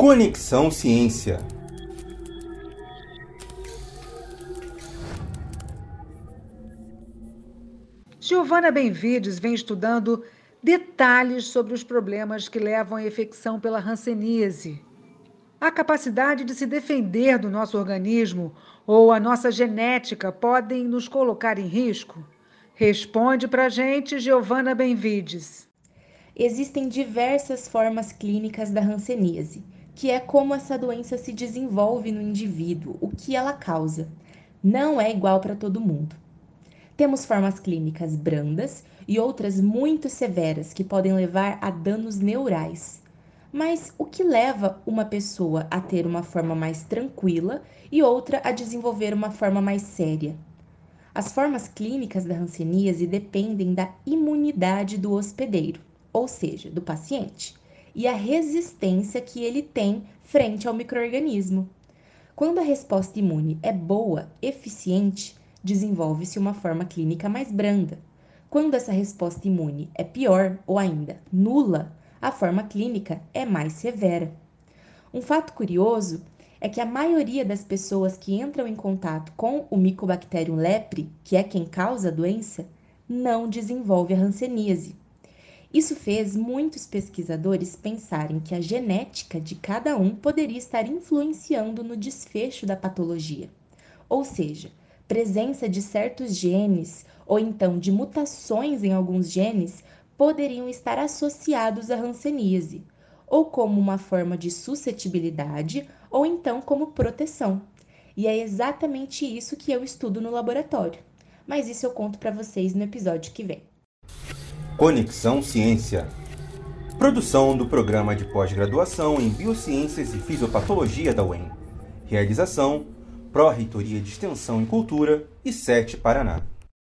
Conexão Ciência. Giovana Benvides vem estudando detalhes sobre os problemas que levam à infecção pela hanseníase. A capacidade de se defender do nosso organismo ou a nossa genética podem nos colocar em risco? Responde pra gente, Giovana Benvides. Existem diversas formas clínicas da hanseníase, que é como essa doença se desenvolve no indivíduo, o que ela causa. Não é igual para todo mundo. Temos formas clínicas brandas e outras muito severas que podem levar a danos neurais. Mas o que leva uma pessoa a ter uma forma mais tranquila e outra a desenvolver uma forma mais séria? As formas clínicas da hanseníase dependem da imunidade do hospedeiro, ou seja, do paciente, e a resistência que ele tem frente ao microorganismo. Quando a resposta imune é boa, eficiente, desenvolve-se uma forma clínica mais branda. Quando essa resposta imune é pior ou ainda nula, a forma clínica é mais severa. Um fato curioso é que a maioria das pessoas que entram em contato com o Mycobacterium lepre, que é quem causa a doença, não desenvolve a hanseníase. Isso fez muitos pesquisadores pensarem que a genética de cada um poderia estar influenciando no desfecho da patologia. Ou seja, presença de certos genes ou então de mutações em alguns genes poderiam estar associados à hanseníase, ou como uma forma de suscetibilidade, ou então como proteção. E é exatamente isso que eu estudo no laboratório. Mas isso eu conto para vocês no episódio que vem. Conexão Ciência. Produção do programa de pós-graduação em Biociências e Fisiopatologia da UEM. Realização Pró-Reitoria de Extensão e Cultura e SETE Paraná.